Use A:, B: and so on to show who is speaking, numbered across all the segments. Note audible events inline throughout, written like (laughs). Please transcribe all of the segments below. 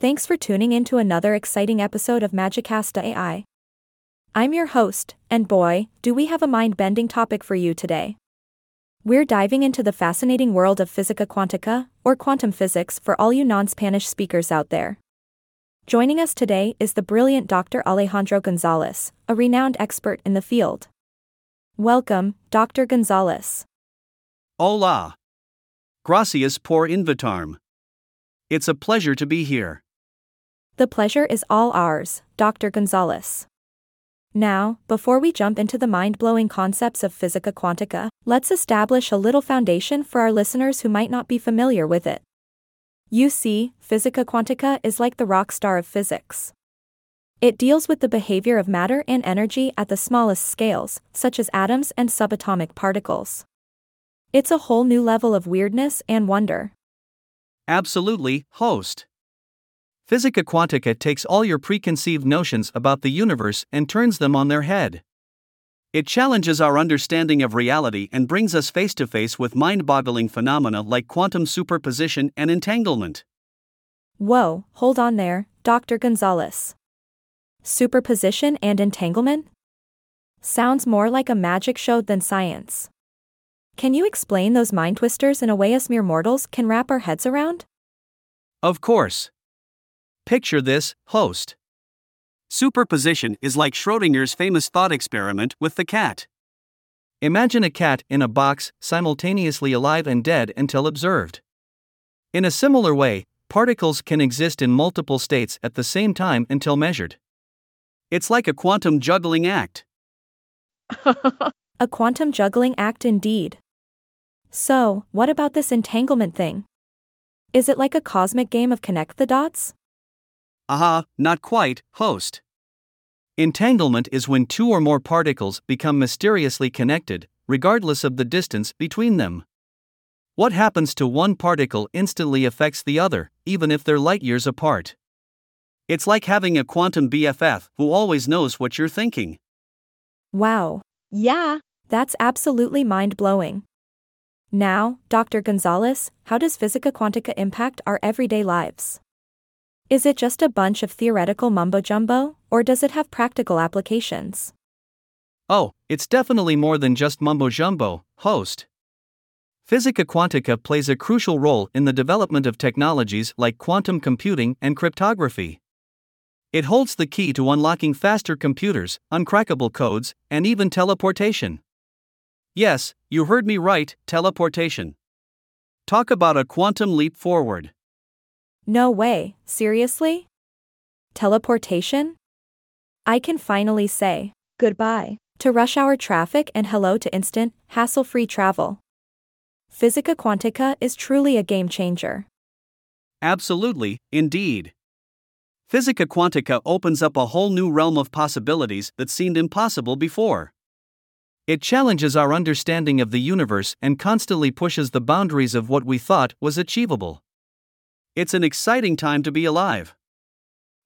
A: Thanks for tuning in to another exciting episode of Magicasta AI. I'm your host, and boy, do we have a mind bending topic for you today. We're diving into the fascinating world of fisica cuantica, or quantum physics for all you non Spanish speakers out there. Joining us today is the brilliant Dr. Alejandro Gonzalez, a renowned expert in the field. Welcome, Dr. Gonzalez.
B: Hola. Gracias por invitarme. It's a pleasure to be here.
A: The pleasure is all ours, Dr. Gonzalez. Now, before we jump into the mind blowing concepts of fisica cuantica, let's establish a little foundation for our listeners who might not be familiar with it. You see, fisica cuantica is like the rock star of physics. It deals with the behavior of matter and energy at the smallest scales, such as atoms and subatomic particles. It's a whole new level of weirdness and wonder.
B: Absolutely, host. Fisica cuantica takes all your preconceived notions about the universe and turns them on their head. It challenges our understanding of reality and brings us face to face with mind boggling phenomena like quantum superposition and entanglement.
A: Whoa, hold on there, Dr. Gonzalez. Superposition and entanglement? Sounds more like a magic show than science. Can you explain those mind twisters in a way us mere mortals can wrap our heads around?
B: Of course. Picture this, host. Superposition is like Schrodinger's famous thought experiment with the cat. Imagine a cat in a box, simultaneously alive and dead until observed. In a similar way, particles can exist in multiple states at the same time until measured. It's like a quantum juggling act. (laughs)
A: a quantum juggling act indeed. So, what about this entanglement thing? Is it like a cosmic game of connect the dots?
B: Aha, uh-huh, not quite, host. Entanglement is when two or more particles become mysteriously connected, regardless of the distance between them. What happens to one particle instantly affects the other, even if they're light years apart. It's like having a quantum BFF who always knows what you're thinking.
A: Wow. Yeah, that's absolutely mind blowing. Now, Dr. Gonzalez, how does Fisica Cuantica impact our everyday lives? Is it just a bunch of theoretical mumbo jumbo, or does it have practical applications?
B: Oh, it's definitely more than just mumbo jumbo, host. Fisica Cuantica plays a crucial role in the development of technologies like quantum computing and cryptography. It holds the key to unlocking faster computers, uncrackable codes, and even teleportation. Yes, you heard me right teleportation. Talk about a quantum leap forward.
A: No way, seriously? Teleportation? I can finally say goodbye to rush hour traffic and hello to instant, hassle free travel. Fisica Cuantica is truly a game changer.
B: Absolutely, indeed. Fisica Cuantica opens up a whole new realm of possibilities that seemed impossible before. It challenges our understanding of the universe and constantly pushes the boundaries of what we thought was achievable. It's an exciting time to be alive.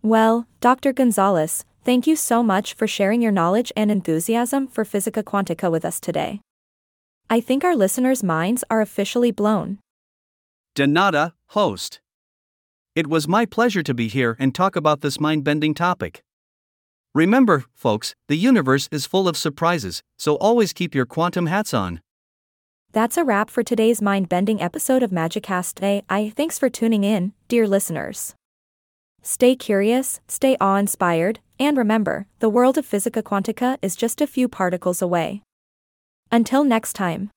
A: Well, Dr. Gonzalez, thank you so much for sharing your knowledge and enthusiasm for Fisica Cuantica with us today. I think our listeners' minds are officially blown.
B: De nada, host. It was my pleasure to be here and talk about this mind bending topic. Remember, folks, the universe is full of surprises, so always keep your quantum hats on.
A: That's a wrap for today's mind bending episode of Magicast AI. Thanks for tuning in, dear listeners. Stay curious, stay awe inspired, and remember the world of Fisica Cuantica is just a few particles away. Until next time.